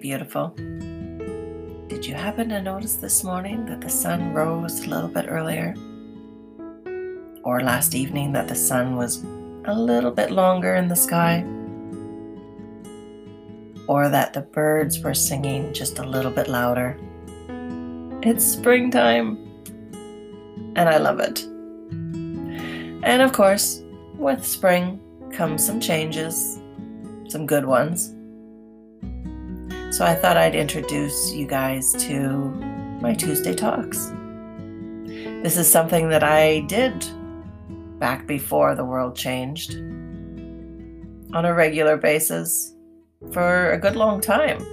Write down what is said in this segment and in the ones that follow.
beautiful? Did you happen to notice this morning that the sun rose a little bit earlier? Or last evening that the sun was a little bit longer in the sky? Or that the birds were singing just a little bit louder? It's springtime, and I love it. And of course, with spring comes some changes, some good ones. So I thought I'd introduce you guys to my Tuesday Talks. This is something that I did back before the world changed on a regular basis for a good long time.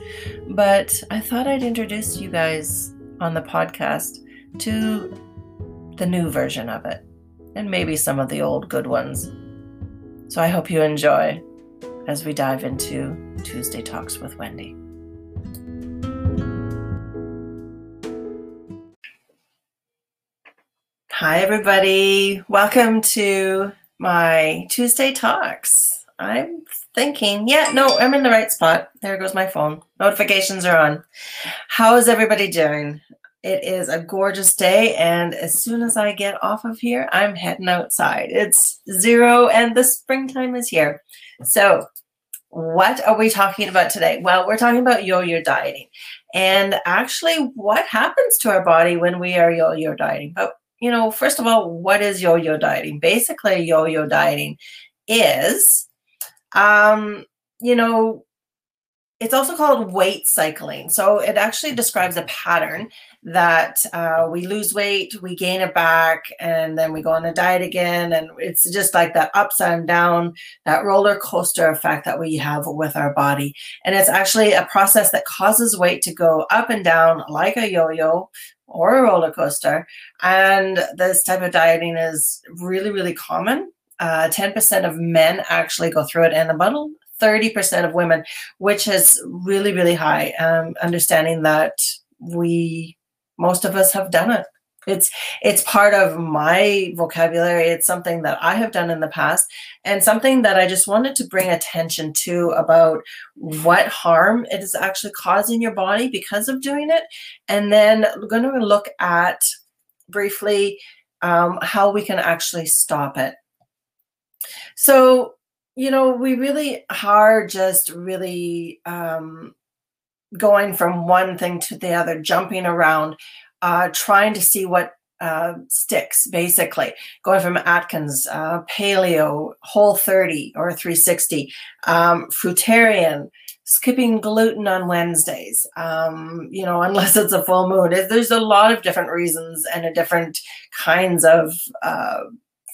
But I thought I'd introduce you guys on the podcast to the new version of it and maybe some of the old good ones. So I hope you enjoy as we dive into Tuesday Talks with Wendy. Hi, everybody. Welcome to my Tuesday Talks. I'm thinking, yeah, no, I'm in the right spot. There goes my phone. Notifications are on. How is everybody doing? It is a gorgeous day, and as soon as I get off of here, I'm heading outside. It's zero, and the springtime is here. So, what are we talking about today? Well, we're talking about yo yo dieting and actually what happens to our body when we are yo yo dieting. But you know, first of all, what is yo yo dieting? Basically, yo yo dieting is, um, you know, it's also called weight cycling. So it actually describes a pattern that uh, we lose weight, we gain it back, and then we go on a diet again. And it's just like that upside and down, that roller coaster effect that we have with our body. And it's actually a process that causes weight to go up and down like a yo yo or a roller coaster. And this type of dieting is really, really common. Uh, 10% of men actually go through it, and about 30% of women, which is really, really high. Um, understanding that we, most of us have done it. It's it's part of my vocabulary. It's something that I have done in the past and something that I just wanted to bring attention to about what harm it is actually causing your body because of doing it. And then we're going to look at briefly um, how we can actually stop it. So, you know, we really are just really um, going from one thing to the other, jumping around uh, trying to see what uh, sticks, basically going from Atkins, uh, paleo, whole 30 or 360, um, fruitarian, skipping gluten on Wednesdays, um, you know, unless it's a full moon. There's a lot of different reasons and a different kinds of uh,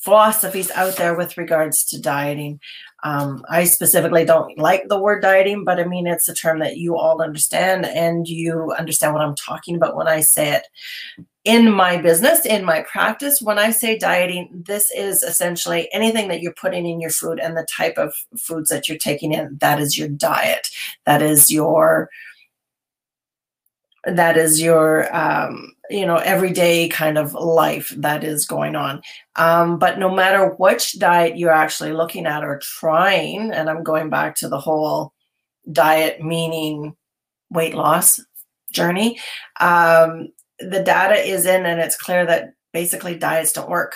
philosophies out there with regards to dieting. Um, I specifically don't like the word dieting, but I mean, it's a term that you all understand and you understand what I'm talking about when I say it. In my business, in my practice, when I say dieting, this is essentially anything that you're putting in your food and the type of foods that you're taking in. That is your diet. That is your that is your um, you know everyday kind of life that is going on um, but no matter which diet you're actually looking at or trying and i'm going back to the whole diet meaning weight loss journey um, the data is in and it's clear that basically diets don't work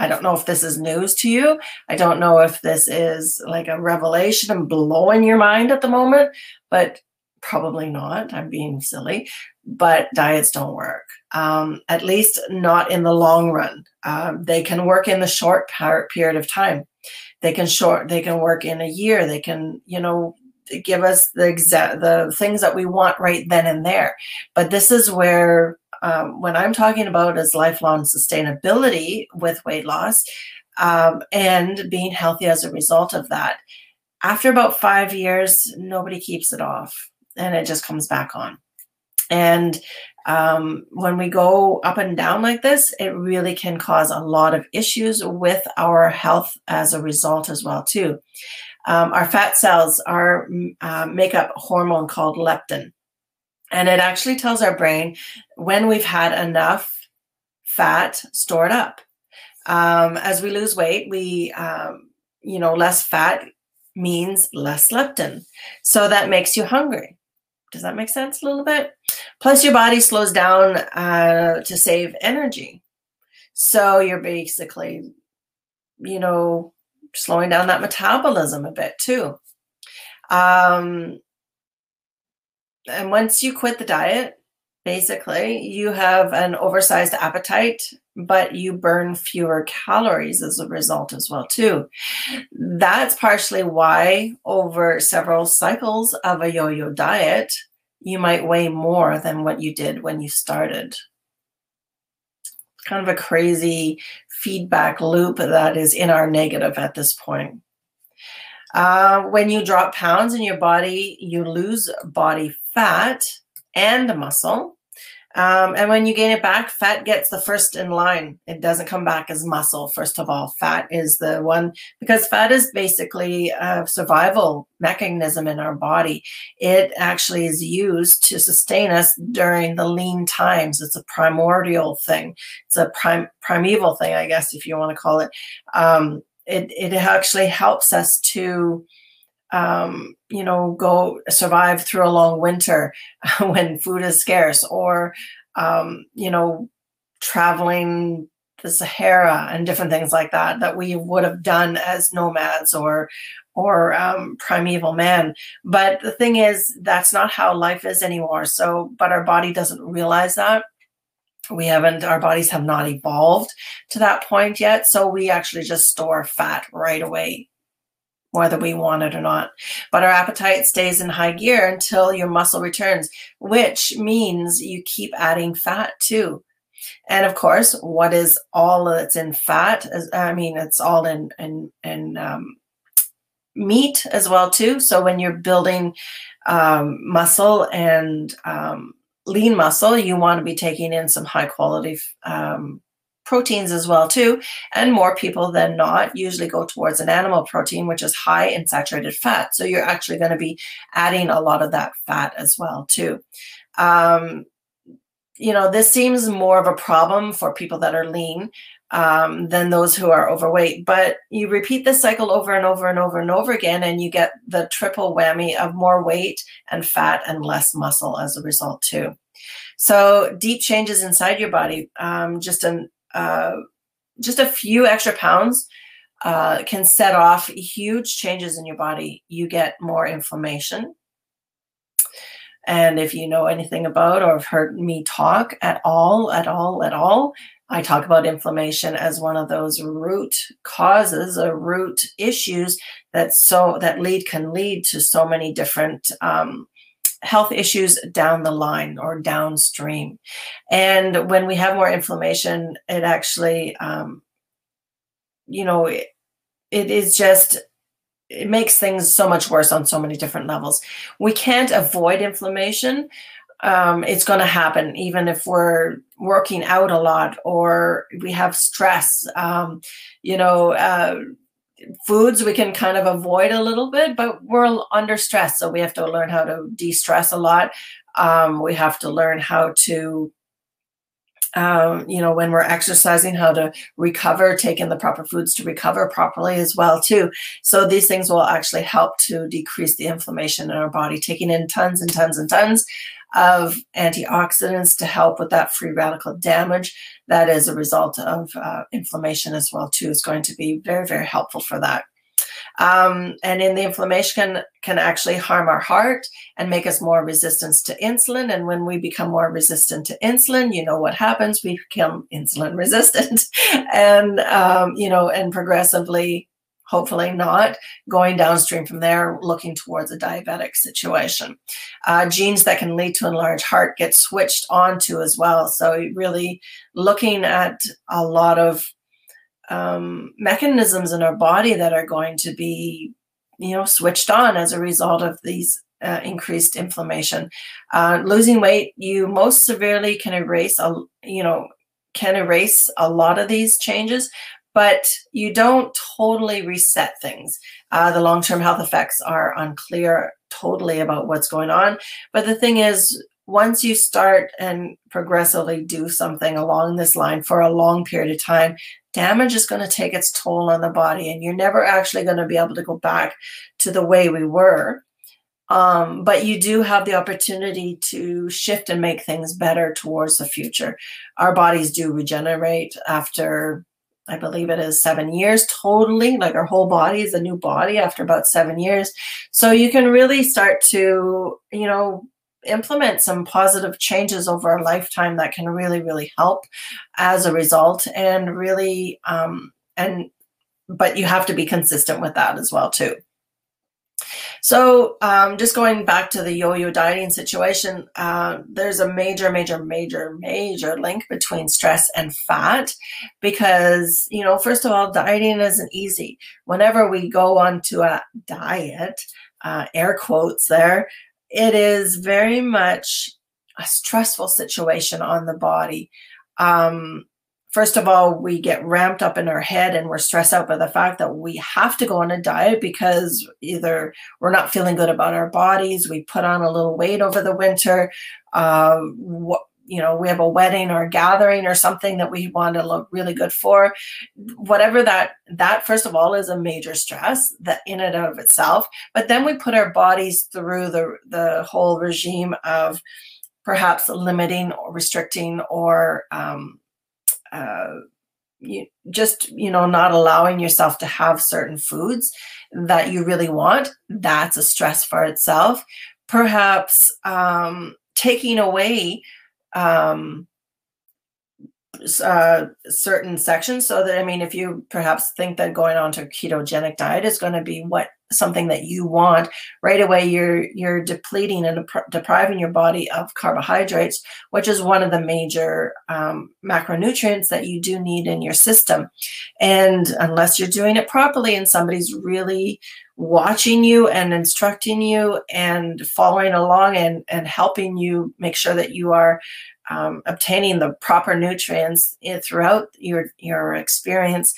I don't know if this is news to you. I don't know if this is like a revelation and blowing your mind at the moment, but probably not. I'm being silly, but diets don't work. Um, at least not in the long run. Um, they can work in the short period of time. They can short. They can work in a year. They can, you know, give us the exact the things that we want right then and there. But this is where um, when I'm talking about is lifelong sustainability with weight loss um, and being healthy as a result of that. After about five years, nobody keeps it off and it just comes back on. And um, when we go up and down like this, it really can cause a lot of issues with our health as a result as well too. Um, our fat cells are uh, make up a hormone called leptin, and it actually tells our brain when we've had enough fat stored up. Um, as we lose weight, we um, you know less fat means less leptin, so that makes you hungry Does that make sense a little bit? Plus, your body slows down uh, to save energy. So you're basically, you know, slowing down that metabolism a bit too. Um, and once you quit the diet, basically, you have an oversized appetite, but you burn fewer calories as a result as well too. That's partially why over several cycles of a yo-yo diet, you might weigh more than what you did when you started. Kind of a crazy feedback loop that is in our negative at this point. Uh, when you drop pounds in your body, you lose body fat and muscle. Um, and when you gain it back, fat gets the first in line. It doesn't come back as muscle, first of all. Fat is the one, because fat is basically a survival mechanism in our body. It actually is used to sustain us during the lean times. It's a primordial thing, it's a prim- primeval thing, I guess, if you want to call it. Um, it, it actually helps us to um, you know, go survive through a long winter when food is scarce, or um, you know, traveling the Sahara and different things like that that we would have done as nomads or or um, primeval man. But the thing is, that's not how life is anymore. So, but our body doesn't realize that. We haven't, our bodies have not evolved to that point yet. So we actually just store fat right away whether we want it or not. But our appetite stays in high gear until your muscle returns, which means you keep adding fat too. And of course, what is all that's in fat? I mean, it's all in in in um, meat as well too. So when you're building um, muscle and um, lean muscle, you want to be taking in some high quality um, proteins as well too and more people than not usually go towards an animal protein which is high in saturated fat. So you're actually going to be adding a lot of that fat as well too. Um, you know this seems more of a problem for people that are lean um, than those who are overweight but you repeat this cycle over and over and over and over again and you get the triple whammy of more weight and fat and less muscle as a result too. So deep changes inside your body um, just an uh, just a few extra pounds uh, can set off huge changes in your body. You get more inflammation. And if you know anything about or have heard me talk at all, at all, at all, I talk about inflammation as one of those root causes or root issues that so that lead can lead to so many different um, health issues down the line or downstream. And when we have more inflammation, it actually, um, you know, it, it is just, it makes things so much worse on so many different levels. We can't avoid inflammation. Um, it's going to happen even if we're working out a lot or we have stress. Um, you know, uh, foods we can kind of avoid a little bit, but we're under stress. So we have to learn how to de stress a lot. Um, we have to learn how to, um, you know, when we're exercising, how to recover, take in the proper foods to recover properly as well, too. So these things will actually help to decrease the inflammation in our body, taking in tons and tons and tons of antioxidants to help with that free radical damage that is a result of uh, inflammation as well too is going to be very very helpful for that. Um, and in the inflammation can, can actually harm our heart and make us more resistant to insulin. And when we become more resistant to insulin you know what happens? We become insulin resistant and um, you know and progressively hopefully not going downstream from there, looking towards a diabetic situation. Uh, genes that can lead to enlarged heart get switched on onto as well. So, really looking at a lot of um, mechanisms in our body that are going to be, you know, switched on as a result of these uh, increased inflammation. Uh, losing weight, you most severely can erase a, you know, can erase a lot of these changes, but you don't totally reset things. Uh, the long term health effects are unclear totally about what's going on. But the thing is, once you start and progressively do something along this line for a long period of time, damage is going to take its toll on the body, and you're never actually going to be able to go back to the way we were Um, but you do have the opportunity to shift and make things better towards the future. Our bodies do regenerate after, I believe it is seven years totally. Like our whole body is a new body after about seven years. So you can really start to, you know, implement some positive changes over a lifetime that can really, really help as a result and really, um, and, but you have to be consistent with that as well, too. So um, just going back to the yo-yo dieting situation, uh, there's a major, major, major, major link between stress and fat because, you know, first of all, dieting isn't easy. Whenever we go onto a diet, uh, air quotes there, it is very much a stressful situation on the body. Um, first of all, we get ramped up in our head and we're stressed out by the fact that we have to go on a diet because either we're not feeling good about our bodies, we put on a little weight over the winter, uh, what, you know, we have a wedding or a gathering or something that we want to look really good for. Whatever that, that first of all is a major stress that in and of itself. But then we put our bodies through the, the whole regime of perhaps limiting or restricting or um, uh, you just you know not allowing yourself to have certain foods that you really want that's a stress for itself. Perhaps um, taking away um, uh, certain sections so that i mean if you perhaps think that going on to a ketogenic diet is going to be what something that you want right away you're you're depleting and depriving your body of carbohydrates which is one of the major um, macronutrients that you do need in your system. And unless you're doing it properly and somebody's really watching you and instructing you and following along and and helping you make sure that you are um, obtaining the proper nutrients eh, throughout your your experience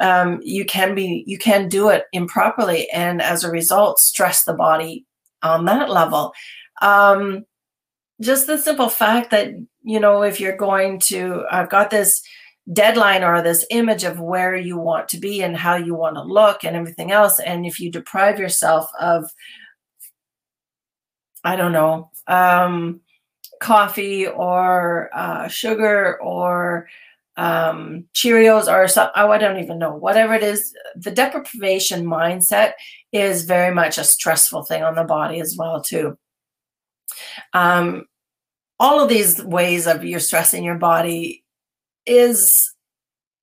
um, you can be you can do it improperly and as a result stress the body on that level. Um, just the simple fact that you know if you're going to i've got this deadline or this image of where you want to be and how you want to look and everything else and if you deprive yourself of i don't know um, coffee or uh, sugar or um, Cheerios or some, oh, I don't even know, whatever it is, the deprivation mindset is very much a stressful thing on the body as well, too. Um, all of these ways of you're stressing your body is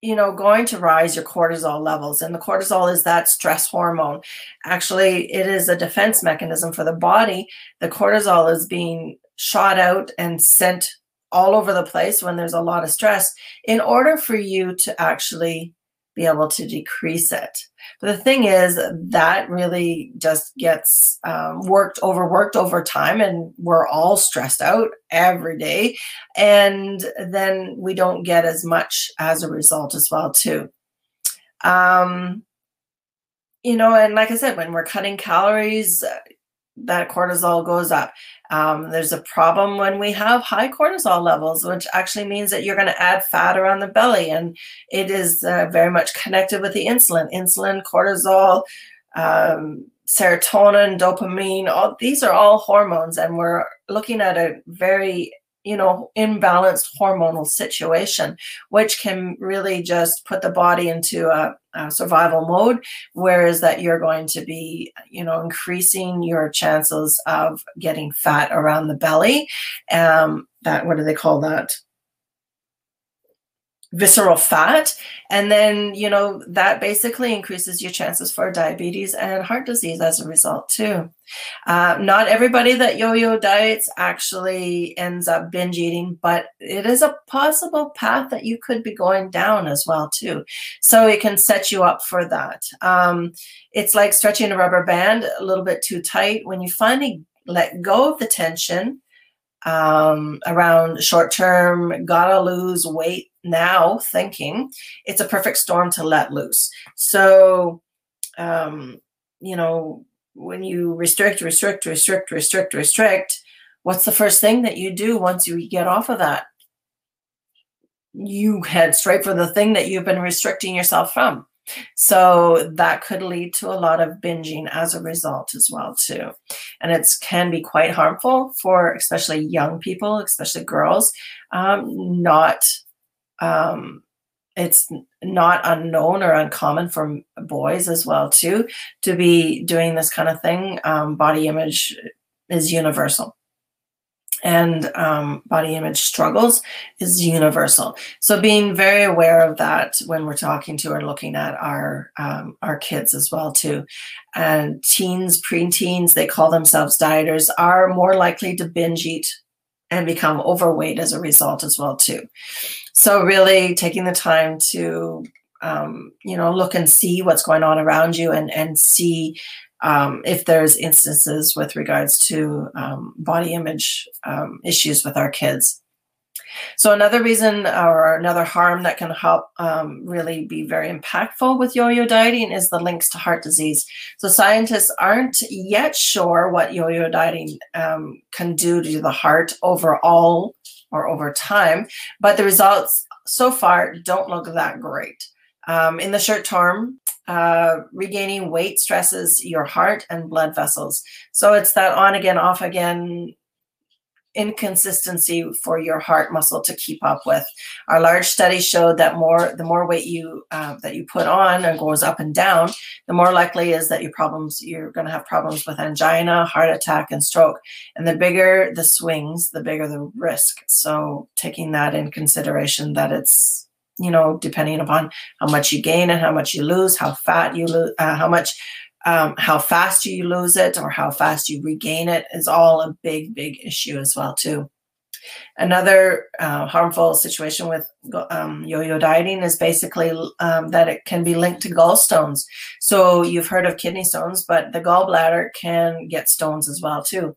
you know going to rise your cortisol levels and the cortisol is that stress hormone actually it is a defense mechanism for the body the cortisol is being shot out and sent all over the place when there's a lot of stress in order for you to actually be able to decrease it. But the thing is that really just gets um, worked overworked over time and we're all stressed out every day. And then we don't get as much as a result as well too. Um, you know, and like I said, when we're cutting calories, that cortisol goes up. Um, there's a problem when we have high cortisol levels, which actually means that you're going to add fat around the belly. And it is uh, very much connected with the insulin. Insulin, cortisol, um, serotonin, dopamine, all these are all hormones. And we're looking at a very you know, imbalanced hormonal situation, which can really just put the body into a, a, survival mode. Whereas that you're going to be, you know, increasing your chances of getting fat around the belly. Um, that what do they call that? Visceral fat and then you know that basically increases your chances for diabetes and heart disease as a result too. Uh, not everybody that yo-yo diets actually ends up binge eating but it is a possible path that you could be going down as well too. So it can set you up for that. Um, it's like stretching a rubber band a little bit too tight. When you finally let go of the tension um, around short term, gotta lose weight now thinking, it's a perfect storm to let loose. So, um, you know, when you restrict, restrict, restrict, restrict, restrict, what's the first thing that you do once you get off of that? You head straight for the thing that you've been restricting yourself from. So that could lead to a lot of binging as a result as well too. And it can be quite harmful for especially young people, especially girls, um, not um, it's not unknown or uncommon for boys as well too to be doing this kind of thing. Um, body image is universal and um, body image struggles is universal. So being very aware of that when we're talking to or looking at our um, our kids as well too. And teens preteens they call themselves dieters are more likely to binge eat and become overweight as a result as well too. So really taking the time to um, you know look and see what's going on around you and and see um, if there's instances with regards to um, body image um, issues with our kids so another reason or another harm that can help um, really be very impactful with yo-yo dieting is the links to heart disease. So scientists aren't yet sure what yo-yo dieting um, can do to the heart overall or over time, but the results so far don't look that great. Um, in the short term, uh, regaining weight stresses your heart and blood vessels. So it's that on again, off again inconsistency for your heart muscle to keep up with. Our large study showed that more the more weight you uh, that you put on and goes up and down, the more likely is that your problems you're going to have problems with angina, heart attack, and stroke. And the bigger the swings, the bigger the risk. So taking that in consideration, that it's you know depending upon how much you gain and how much you lose, how fat you lose, uh, how much um, how fast you lose it or how fast you regain it is all a big, big issue as well too. Another uh, harmful situation with um, yo-yo dieting is basically um, that it can be linked to gallstones. So you've heard of kidney stones, but the gallbladder can get stones as well too.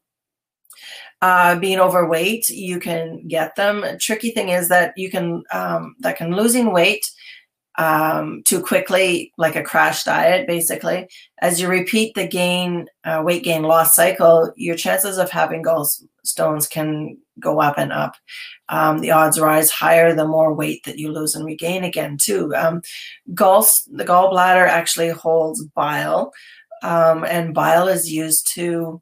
Uh, being overweight, you can get them. Tricky thing is that you can um, that can losing weight um, too quickly, like a crash diet, basically. As you repeat the gain, uh, weight gain loss cycle, your chances of having gallstones can go up and up. Um, the odds rise higher the more weight that you lose and regain again, too. Um, gall, the gallbladder actually holds bile, um, and bile is used to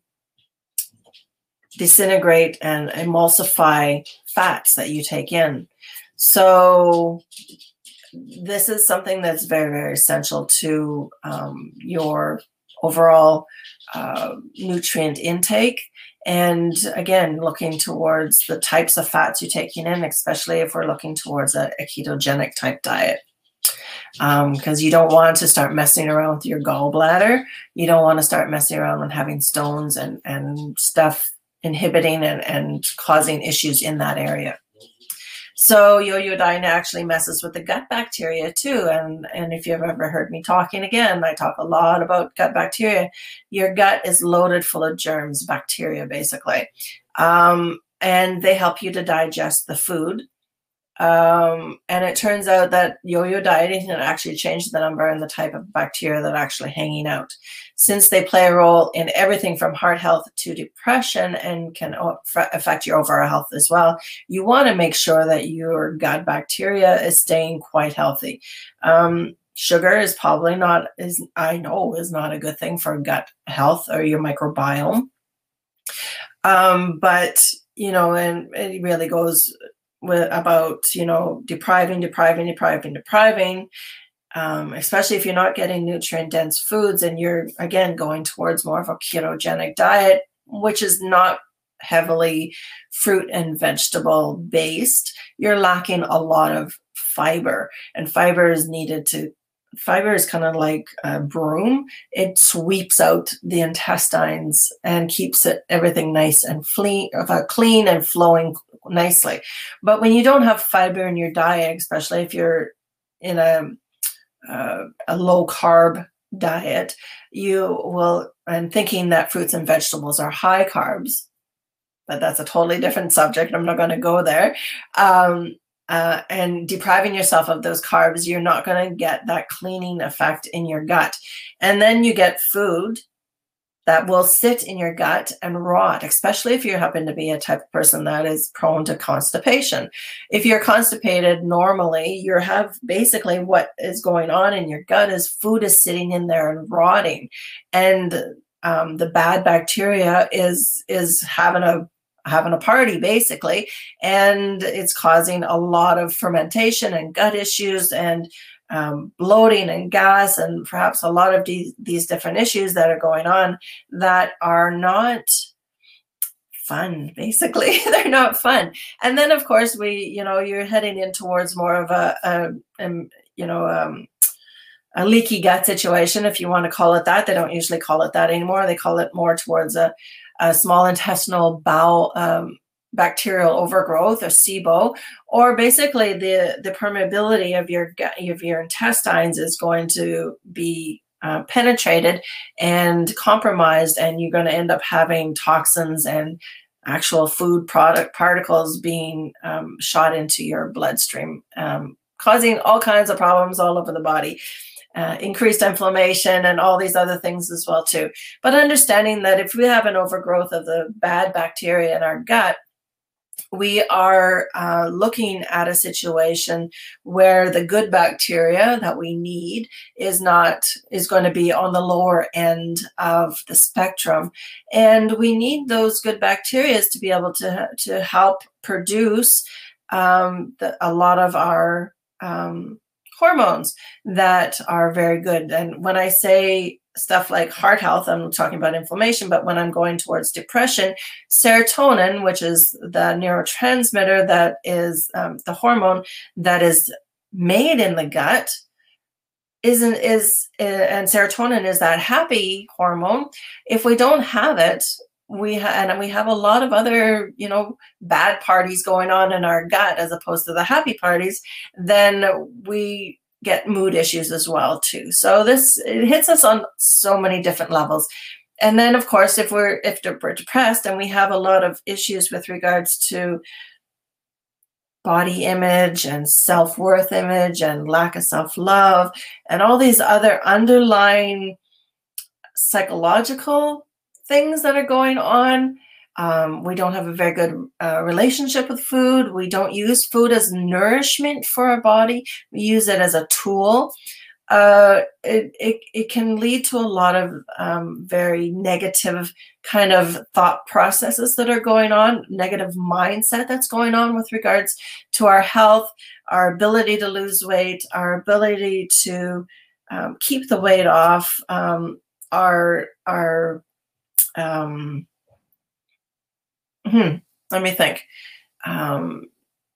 disintegrate and emulsify fats that you take in. So this is something that's very, very essential to um, your overall uh, nutrient intake. And again, looking towards the types of fats you're taking in, especially if we're looking towards a, a ketogenic type diet. Because um, you don't want to start messing around with your gallbladder. You don't want to start messing around with having stones and, and stuff inhibiting and, and causing issues in that area. So yo-yo actually messes with the gut bacteria too. And, and if you've ever heard me talking again, I talk a lot about gut bacteria. Your gut is loaded full of germs, bacteria, basically. Um, and they help you to digest the food. Um, and it turns out that yo-yo dieting can actually change the number and the type of bacteria that are actually hanging out, since they play a role in everything from heart health to depression and can affect your overall health as well. You want to make sure that your gut bacteria is staying quite healthy. Um, sugar is probably not is I know is not a good thing for gut health or your microbiome. Um, but you know, and it really goes with, about you know depriving, depriving, depriving, depriving. Um, especially if you're not getting nutrient dense foods and you're again going towards more of a ketogenic diet, which is not heavily fruit and vegetable based, you're lacking a lot of fiber, and fiber is needed to. Fiber is kind of like a broom. It sweeps out the intestines and keeps it everything nice and fle- uh, clean and flowing nicely. But when you don't have fiber in your diet, especially if you're in a uh, a low carb diet, you will and thinking that fruits and vegetables are high carbs, but that's a totally different subject. I'm not going to go there. Um, uh, and depriving yourself of those carbs, you're not going to get that cleaning effect in your gut. And then you get food that will sit in your gut and rot, especially if you happen to be a type of person that is prone to constipation. If you're constipated normally, you have basically what is going on in your gut is food is sitting in there and rotting. And um, the bad bacteria is is having a having a party basically. And it's causing a lot of fermentation and gut issues and um, bloating and gas and perhaps a lot of these, these different issues that are going on that are not fun basically. They're not fun. And then of course we you know you're heading in towards more of a, a, a um, you know um, a leaky gut situation if you want to call it that. They don't usually call it that anymore. They call it more towards a, a small intestinal bowel um, bacterial overgrowth or SIBO, or basically the, the permeability of your of your intestines is going to be uh, penetrated and compromised, and you're going to end up having toxins and actual food product particles being um, shot into your bloodstream, um, causing all kinds of problems all over the body. Uh, increased inflammation and all these other things as well too. But understanding that if we have an overgrowth of the bad bacteria in our gut we are uh, looking at a situation where the good bacteria that we need is not is going to be on the lower end of the spectrum. And we need those good bacteria to be able to to help produce um, the, a lot of our um, hormones that are very good and when i say stuff like heart health, I'm talking about inflammation, but when I'm going towards depression, serotonin, which is the neurotransmitter that is um, the hormone that is made in the gut, isn't is and serotonin is that happy hormone. If we don't have it, we ha- and we have a lot of other you know bad parties going on in our gut as opposed to the happy parties then we get mood issues as well too. So this it hits us on so many different levels. And then of course if we're if we're depressed and we have a lot of issues with regards to body image and self-worth image and lack of self-love and all these other underlying psychological things that are going on um, we don't have a very good uh, relationship with food. We don't use food as nourishment for our body. We use it as a tool. Uh, it, it, it can lead to a lot of um, very negative kind of thought processes that are going on, negative mindset that's going on with regards to our health, our ability to lose weight, our ability to um, keep the weight off, um, our, our, um, Hmm. Let me think. Um,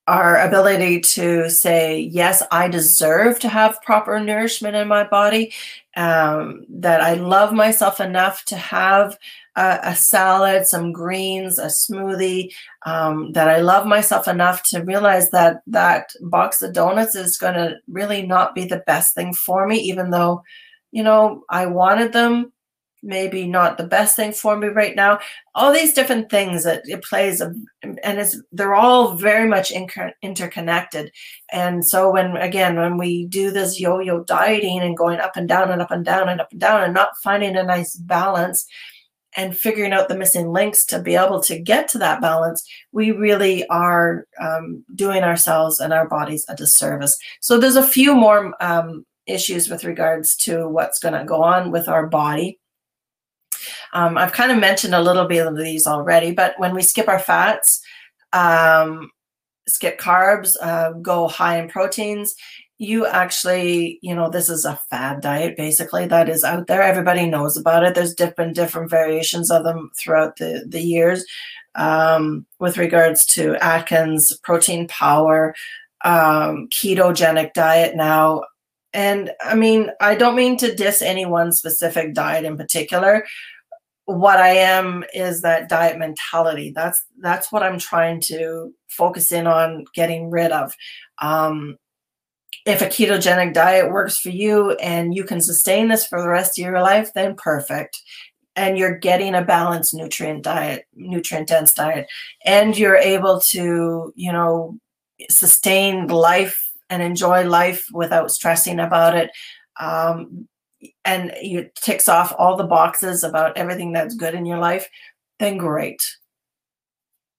our ability to say, yes, I deserve to have proper nourishment in my body, um, that I love myself enough to have a, a salad, some greens, a smoothie, um, that I love myself enough to realize that that box of donuts is going to really not be the best thing for me, even though, you know, I wanted them maybe not the best thing for me right now. All these different things that it plays and it's they're all very much inter- interconnected. And so when again when we do this yo-yo dieting and going up and down and up and down and up and down and not finding a nice balance and figuring out the missing links to be able to get to that balance, we really are um, doing ourselves and our bodies a disservice. So there's a few more um, issues with regards to what's going to go on with our body um, I've kind of mentioned a little bit of these already, but when we skip our fats, um, skip carbs, uh, go high in proteins, you actually, you know, this is a fad diet basically that is out there. Everybody knows about it. There's different different variations of them throughout the the years. Um, with regards to Atkins, protein power, um, ketogenic diet now. And I mean, I don't mean to diss any one specific diet in particular, what I am is that diet mentality. That's that's what I'm trying to focus in on getting rid of. Um, if a ketogenic diet works for you and you can sustain this for the rest of your life, then perfect. And you're getting a balanced nutrient diet, nutrient dense diet, and you're able to, you know, sustain life and enjoy life without stressing about it. Um, and you ticks off all the boxes about everything that's good in your life, then great.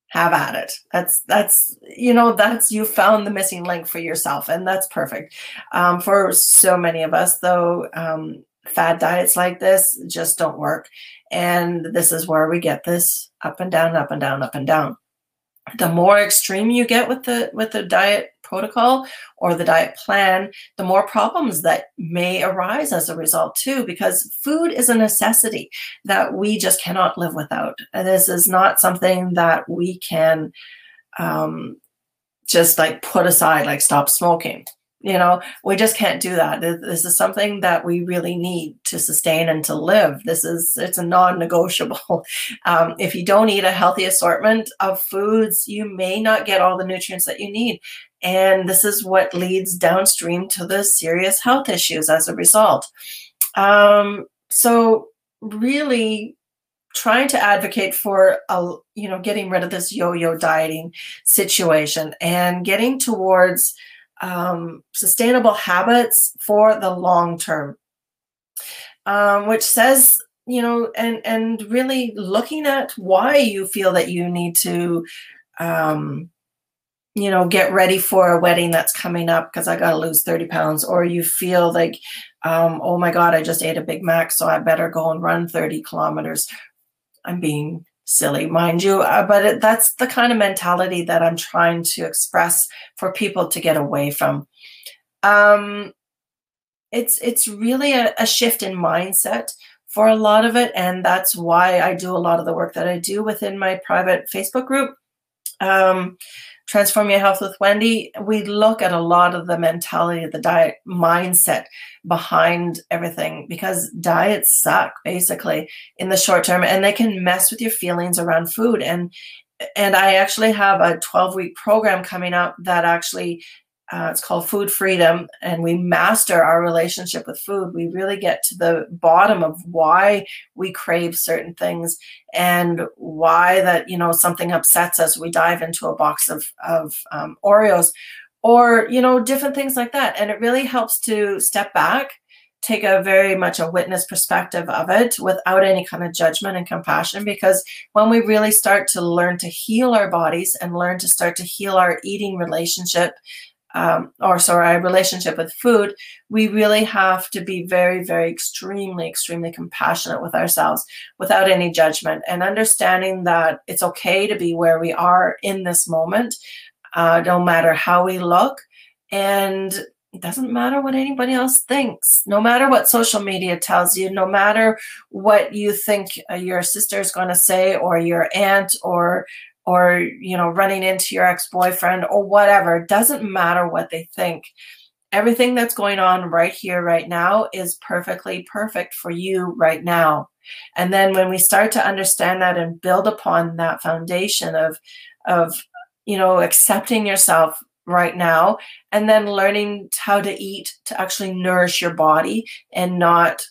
Have at it. That's that's you know that's you found the missing link for yourself, and that's perfect. Um, for so many of us, though, um, fad diets like this just don't work, and this is where we get this up and down, up and down, up and down the more extreme you get with the with the diet protocol or the diet plan the more problems that may arise as a result too because food is a necessity that we just cannot live without. And this is not something that we can um, just like put aside like stop smoking you know we just can't do that. This is something that we really need to sustain and to live. This is it's a non-negotiable. Um, if you don't eat a healthy assortment of foods you may not get all the nutrients that you need. And this is what leads downstream to the serious health issues as a result. Um, so really trying to advocate for a, you know getting rid of this yo-yo dieting situation and getting towards um, sustainable habits for the long term, um, which says you know and and really looking at why you feel that you need to um, you know get ready for a wedding that's coming up because i got to lose 30 pounds or you feel like um, oh my god i just ate a big mac so i better go and run 30 kilometers. I'm being silly, mind you, uh, but it, that's the kind of mentality that I'm trying to express for people to get away from. Um, it's it's really a, a shift in mindset for a lot of it, and that's why I do a lot of the work that I do within my private Facebook group. Um, Transform Your Health with Wendy, we look at a lot of the mentality, the diet mindset behind everything because diets suck basically in the short term and they can mess with your feelings around food. And and I actually have a 12 week program coming up that actually uh, it's called Food Freedom, and we master our relationship with food. We really get to the bottom of why we crave certain things and why that you know something upsets us. We dive into a box of of um, Oreos, or you know different things like that, and it really helps to step back, take a very much a witness perspective of it without any kind of judgment and compassion. Because when we really start to learn to heal our bodies and learn to start to heal our eating relationship um, or sorry, our relationship with food, we really have to be very, very extremely, extremely compassionate with ourselves without any judgment and understanding that it's okay to be where we are in this moment, uh, no matter how we look. And it doesn't matter what anybody else thinks, no matter what social media tells you, no matter what you think uh, your sister is going to say, or your aunt, or or you know running into your ex-boyfriend or whatever it doesn't matter what they think. Everything that's going on right here right now is perfectly perfect for you right now. And then when we start to understand that and build upon that foundation of of you know accepting yourself right now and then learning how to eat to actually nourish your body and not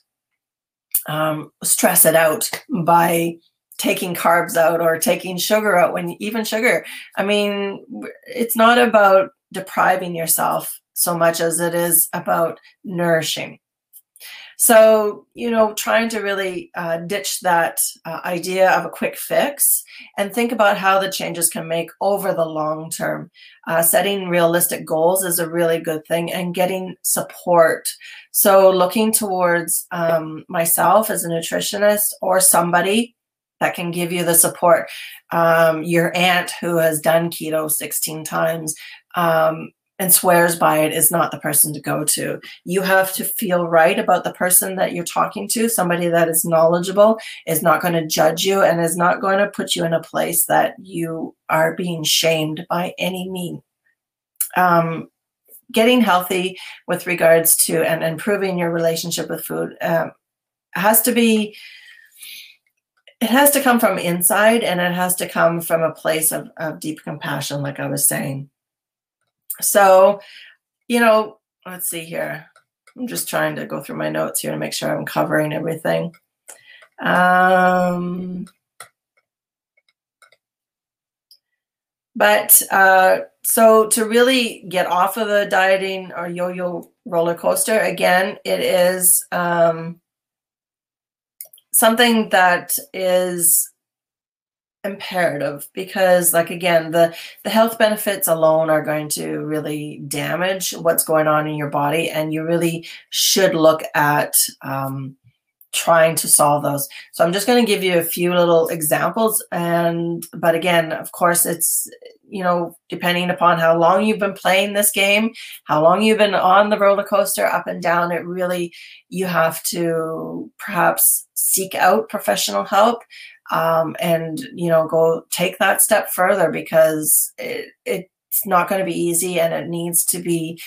um, stress it out by taking carbs out or taking sugar out when even sugar i mean it's not about depriving yourself so much as it is about nourishing. So you know trying to really uh, ditch that uh, idea of a quick fix and think about how the changes can make over the long term. Uh, setting realistic goals is a really good thing and getting support. So looking towards um, myself as a nutritionist or somebody that can give you the support. Um, your aunt who has done keto 16 times um, and swears by it is not the person to go to. You have to feel right about the person that you're talking to. Somebody that is knowledgeable is not going to judge you and is not going to put you in a place that you are being shamed by any mean. Um, getting healthy with regards to and improving your relationship with food um, has to be it has to come from inside and it has to come from a place of, of deep compassion, like I was saying. So, you know, let's see here. I'm just trying to go through my notes here to make sure I'm covering everything. Um, but uh, so to really get off of the dieting or yo-yo roller coaster. Again, it is um, something that is imperative because like again the the health benefits alone are going to really damage what's going on in your body and you really should look at um, trying to solve those. So i'm just going to give you a few little examples and but again of course it's you know depending upon how long you've been playing this game how long you've been on the roller coaster up and down it really you have to perhaps seek out professional help um, and you know go take that step further because it, it's not going to be easy and it needs to be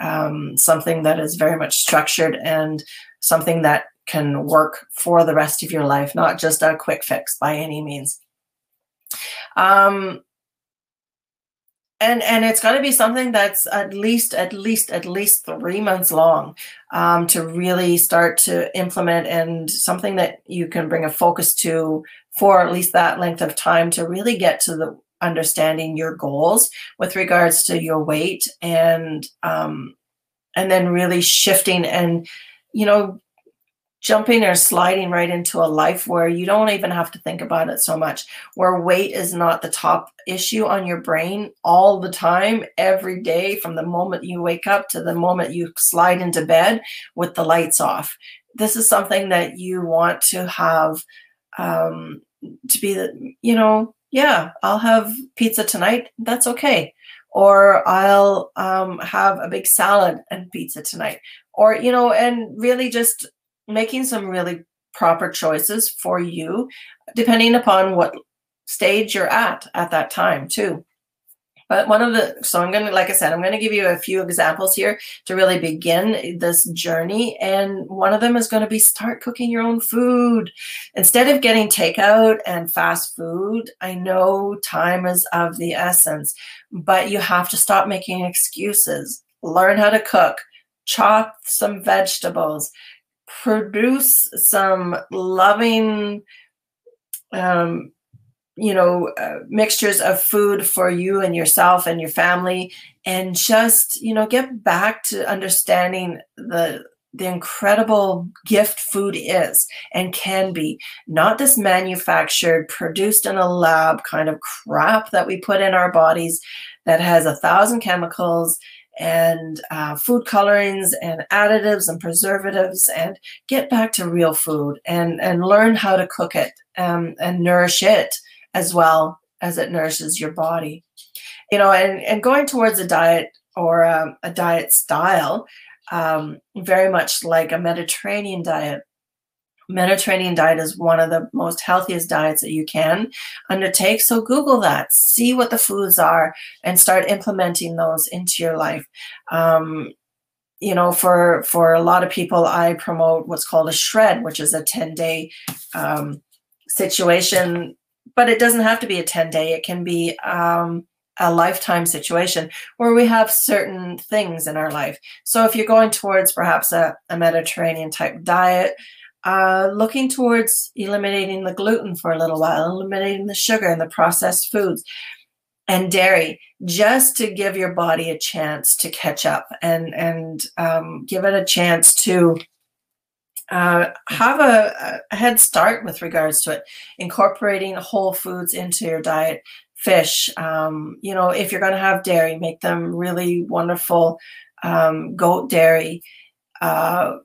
um, something that is very much structured and something that can work for the rest of your life not just a quick fix by any means. Um, and and it's going to be something that's at least at least at least three months long um, to really start to implement and something that you can bring a focus to for at least that length of time to really get to the understanding your goals with regards to your weight and um, and then really shifting and you know jumping or sliding right into a life where you don't even have to think about it so much, where weight is not the top issue on your brain all the time, every day, from the moment you wake up to the moment you slide into bed with the lights off. This is something that you want to have um, to be the, you know, yeah, I'll have pizza tonight. That's okay. Or I'll um, have a big salad and pizza tonight. Or, you know, and really just making some really proper choices for you, depending upon what stage you're at at that time, too. But one of the, so I'm going to, like I said, I'm going to give you a few examples here to really begin this journey. And one of them is going to be start cooking your own food. Instead of getting takeout and fast food, I know time is of the essence, but you have to stop making excuses. Learn how to cook, chop some vegetables, produce some loving um, you know uh, mixtures of food for you and yourself and your family and just you know get back to understanding the the incredible gift food is and can be. Not this manufactured produced in a lab kind of crap that we put in our bodies that has a thousand chemicals and uh, food colorings and additives and preservatives and get back to real food and, and learn how to cook it um, and nourish it as well as it nourishes your body. You know, and, and going towards a diet or um, a diet style, um, very much like a Mediterranean diet, Mediterranean diet is one of the most healthiest diets that you can undertake. So Google that, see what the foods are, and start implementing those into your life. Um, you know, for for a lot of people, I promote what's called a shred, which is a ten day um, situation. But it doesn't have to be a ten day; it can be um, a lifetime situation where we have certain things in our life. So if you're going towards perhaps a, a Mediterranean type diet uh, looking towards eliminating the gluten for a little while, eliminating the sugar and the processed foods and dairy, just to give your body a chance to catch up and and um, give it a chance to uh, have a, a, head start with regards to it. Incorporating whole foods into your diet, fish. Um, you know, if you're going to have dairy, make them really wonderful um, goat dairy. Uh,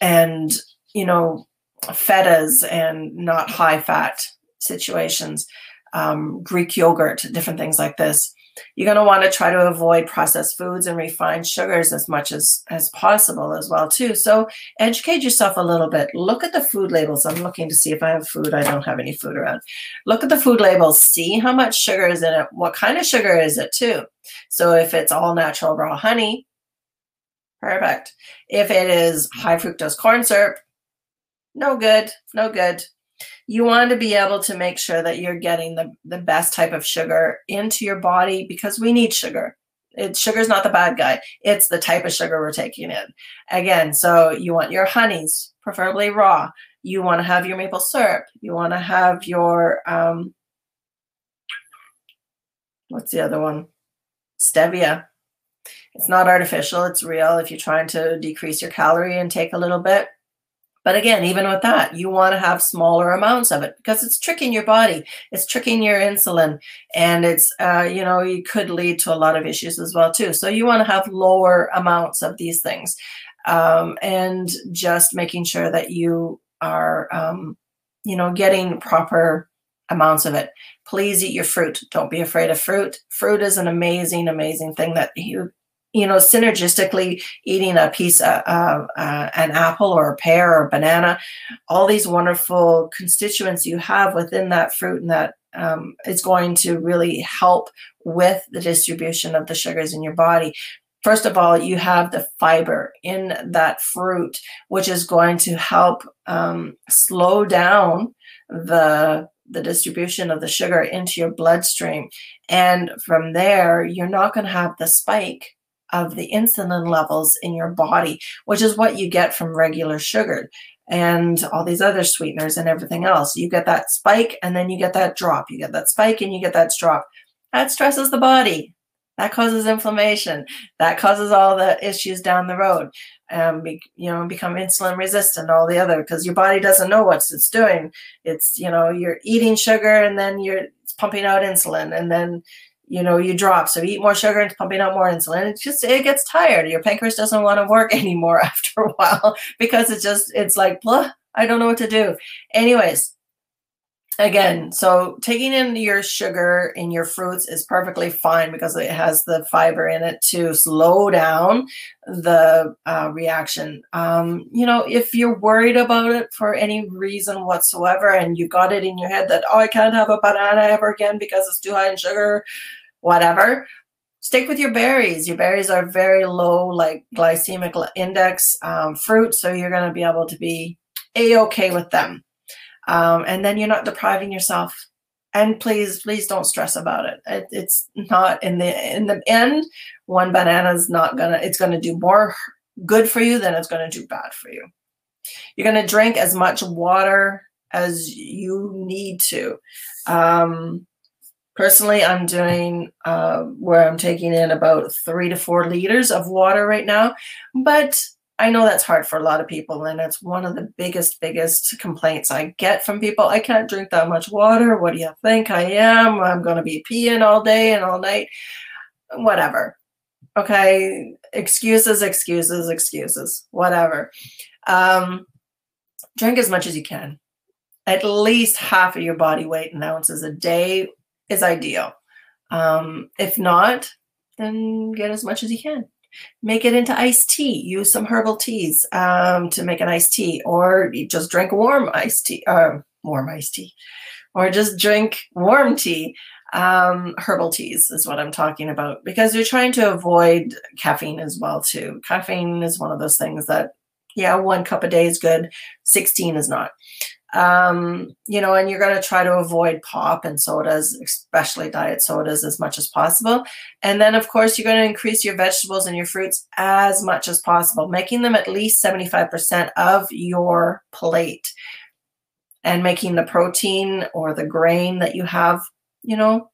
and you know, fetas and not high fat situations, um, Greek yogurt, different things like this. You're going to want to try to avoid processed foods and refined sugars as much as as possible as well too. So educate yourself a little bit. Look at the food labels. I'm looking to see if I have food. I don't have any food around. Look at the food labels. See how much sugar is in it. What kind of sugar is it too? So if it's all natural raw honey, perfect. If it is high fructose corn syrup, no good, no good. You want to be able to make sure that you're getting the, the best type of sugar into your body because we need sugar. It, sugar's not the bad guy. It's the type of sugar we're taking in. Again, so you want your honeys, preferably raw. You want to have your maple syrup. You want to have your, um, what's the other one? Stevia. It's not artificial, it's real if you're trying to decrease your calorie intake a little bit. But again, even with that, you want to have smaller amounts of it because it's tricking your body. It's tricking your insulin, and it's uh, you know it could lead to a lot of issues as well too. So you want to have lower amounts of these things, um, and just making sure that you are um, you know getting proper amounts of it. Please eat your fruit. Don't be afraid of fruit. Fruit is an amazing, amazing thing that you you know, synergistically eating a piece of uh, uh, an apple or a pear or a banana, all these wonderful constituents you have within that fruit and that um, is going to really help with the distribution of the sugars in your body. First of all, you have the fiber in that fruit, which is going to help um, slow down the the distribution of the sugar into your bloodstream. And from there, you're not going to have the spike of the insulin levels in your body, which is what you get from regular sugar and all these other sweeteners and everything else. You get that spike and then you get that drop. You get that spike and you get that drop. That stresses the body. That causes inflammation. That causes all the issues down the road. Um, be, you know, become insulin resistant, all the other, because your body doesn't know what it's doing. It's, you know, you're eating sugar and then you're pumping out insulin and then you know you drop. So you eat more sugar and it's pumping out more insulin. It just it gets tired. Your pancreas doesn't want to work anymore after a while because it's just it's like blah i don't know what to do. Anyways again so taking in your sugar in your fruits is perfectly fine because it has the fiber in it to slow down the uh, reaction. Um, you know if you're worried about it for any reason whatsoever and you got it in your head that oh i can't have a banana ever again because it's too high in sugar whatever. Stick with your berries. Your berries are very low, like glycemic index um, fruit, so you're going to be able to be a okay with them. Um, and then you're not depriving yourself. And please, please don't stress about it. it. It's not in the in the end. One banana is not gonna. It's going to do more good for you than it's going to do bad for you. You're going to drink as much water as you need to. Um, Personally, I'm doing uh, where I'm taking in about three to four liters of water right now, but I know that's hard for a lot of people, and it's one of the biggest, biggest complaints I get from people. I can't drink that much water. What do you think I am? I'm going to be peeing all day and all night. Whatever. Okay. Excuses, excuses, excuses, whatever. Um, drink as much as you can. At least half of your body weight in ounces a day is ideal. Um, if not, then get as much as you can. Make it into iced tea. Use some herbal teas um, to make an iced tea, or just drink warm iced tea, uh, warm iced tea, or just drink warm tea. Um, herbal teas is what I'm talking about because you're trying to avoid caffeine as well too. Caffeine is one of those things that, yeah, one cup a day is good, 16 is not um, you know, and you're going to try to avoid pop and sodas, especially diet sodas, as much as possible. And then, of course, you're going to increase your vegetables and your fruits as much as possible, making them at least 75% of your plate and making the protein or the grain that you have, you know,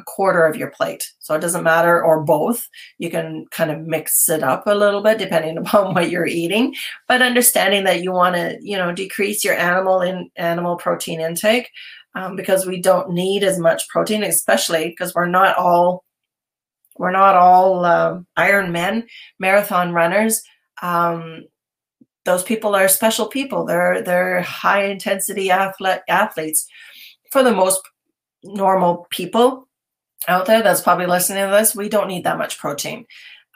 a quarter of your plate. So it doesn't matter, or both. You can kind of mix it up a little bit depending upon what you're eating. But understanding that you want to, you know, decrease your animal in animal protein intake um, because we don't need as much protein, especially because we're not all we're not all uh, Iron Men marathon runners. Um, those people are special people. They're they're high intensity athlete athletes. For the most normal people, out there that's probably listening to this, we don't need that much protein.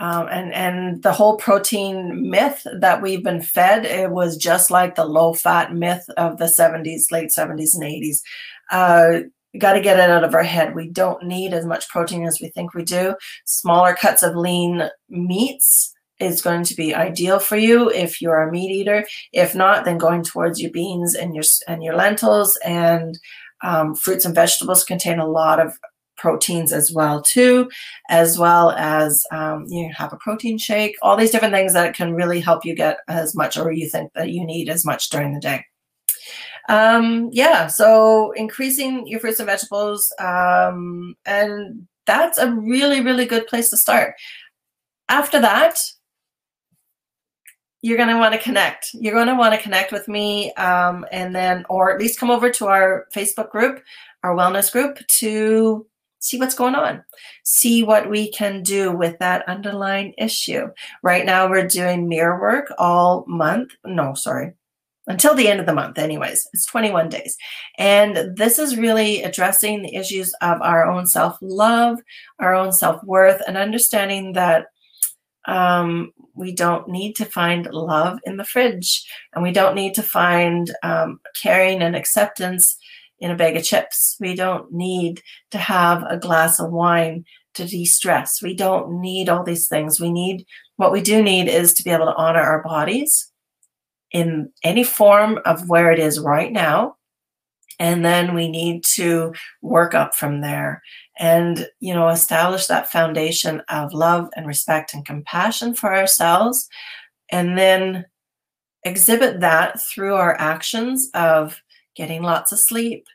Um, and and the whole protein myth that we've been fed it was just like the low fat myth of the 70s late 70s and 80s uh, got to get it out of our head. We don't need as much protein as we think we do. Smaller cuts of lean meats is going to be ideal for you if you're a meat eater. If not then going towards your beans and your and your lentils and um, fruits and vegetables contain a lot of proteins as well too, as well as um, you have a protein shake, all these different things that can really help you get as much or you think that you need as much during the day. Um, yeah, so increasing your fruits and vegetables, um, and that's a really, really good place to start. after that, you're going to want to connect. You're going to want to connect with me um, and then, or at least come over to our Facebook group, our wellness group to see what's going on, see what we can do with that underlying issue. Right now, we're doing mirror work all month. No, sorry, until the end of the month, anyways. It's 21 days. And this is really addressing the issues of our own self love, our own self worth, and understanding that um, we don't need to find love in the fridge and we don't need to find um, caring and acceptance in a bag of chips. We don't need to have a glass of wine to de stress. We don't need all these things. We need what we do need is to be able to honor our bodies in any form of where it is right now. And then we need to work up from there and you know establish that foundation of love and respect and compassion for ourselves and then exhibit that through our actions of getting lots of sleep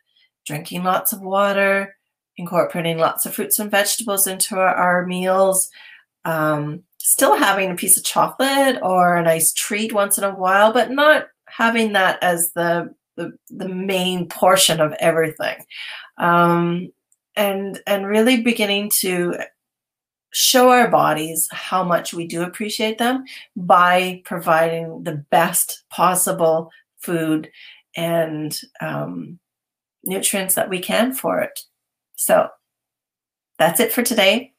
drinking lots of water incorporating lots of fruits and vegetables into our, our meals um, still having a piece of chocolate or a nice treat once in a while but not having that as the the, the main portion of everything. Um, and and really beginning to show our bodies how much we do appreciate them by providing the best possible food and um, nutrients that we can for it. So that's it for today.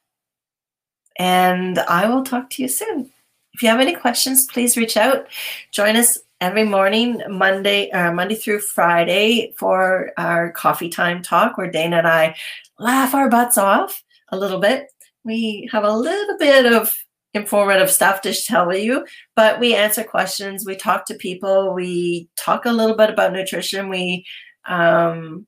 And I will talk to you soon. If you have any questions, please reach out. Join us every morning, Monday, uh, Monday through Friday, for our coffee time talk, where Dana and I laugh our butts off a little bit. We have a little bit of informative stuff to tell you, but we answer questions, we talk to people, we talk a little bit about nutrition, we um,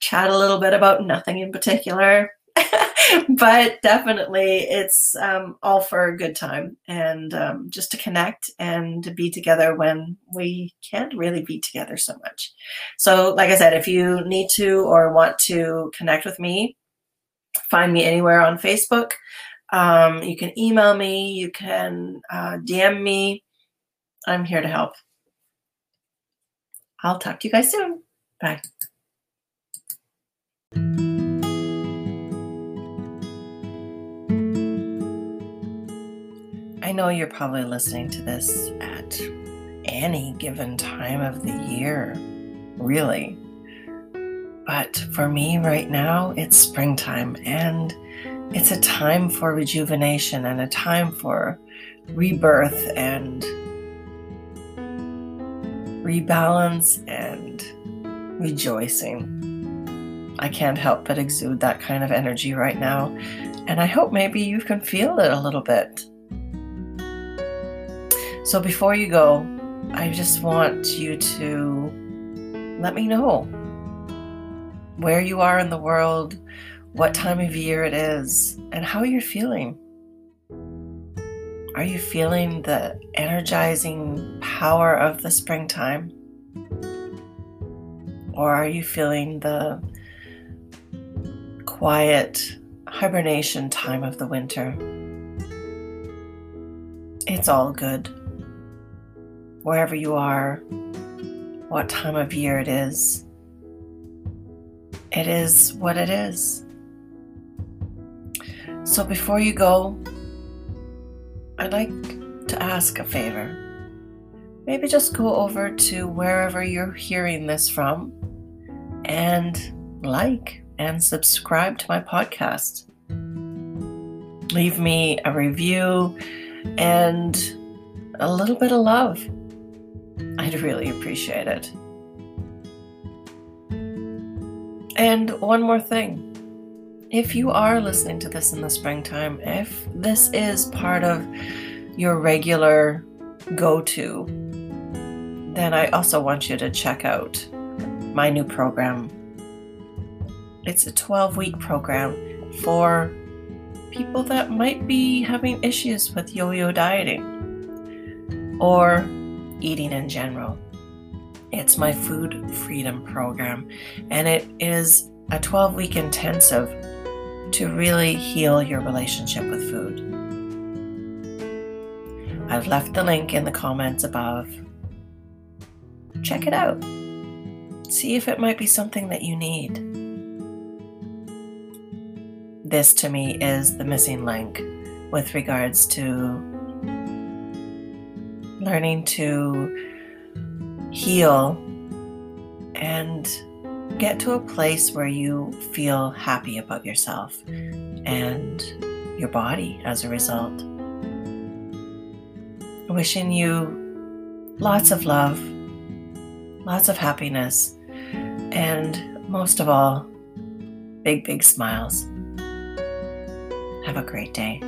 chat a little bit about nothing in particular. but definitely it's um, all for a good time and um, just to connect and to be together when we can't really be together so much. So, like I said, if you need to or want to connect with me, find me anywhere on Facebook. Um, you can email me, you can uh, DM me. I'm here to help. I'll talk to you guys soon. Bye. I know you're probably listening to this at any given time of the year, really. But for me right now, it's springtime and it's a time for rejuvenation and a time for rebirth and rebalance and rejoicing. I can't help but exude that kind of energy right now, and I hope maybe you can feel it a little bit. So before you go, I just want you to let me know where you are in the world, what time of year it is, and how you're feeling. Are you feeling the energizing power of the springtime? Or are you feeling the quiet hibernation time of the winter? It's all good wherever you are, what time of year it is. It is what it is. So before you go, I'd like to ask a favor. Maybe just go over to wherever you're hearing this from and like and subscribe to my podcast. Leave me a review and a little bit of love. I'd really appreciate it. And one more thing. If you are listening to this in the springtime, if this is part of your regular go to, then I also want you to check out my new program. It's a 12 week program for people that might be having issues with yo yo dieting or eating in general. It's my food freedom program, and it is a 12 week intensive to really heal your relationship with food. I've left the link in the comments above. Check it out. See if it might be something that you need. This to me is the missing link with regards to learning to heal and get to a place where you feel happy about yourself and your body as a result. Wishing you lots of love, lots of happiness, and most of all, big, big smiles. Have a great day.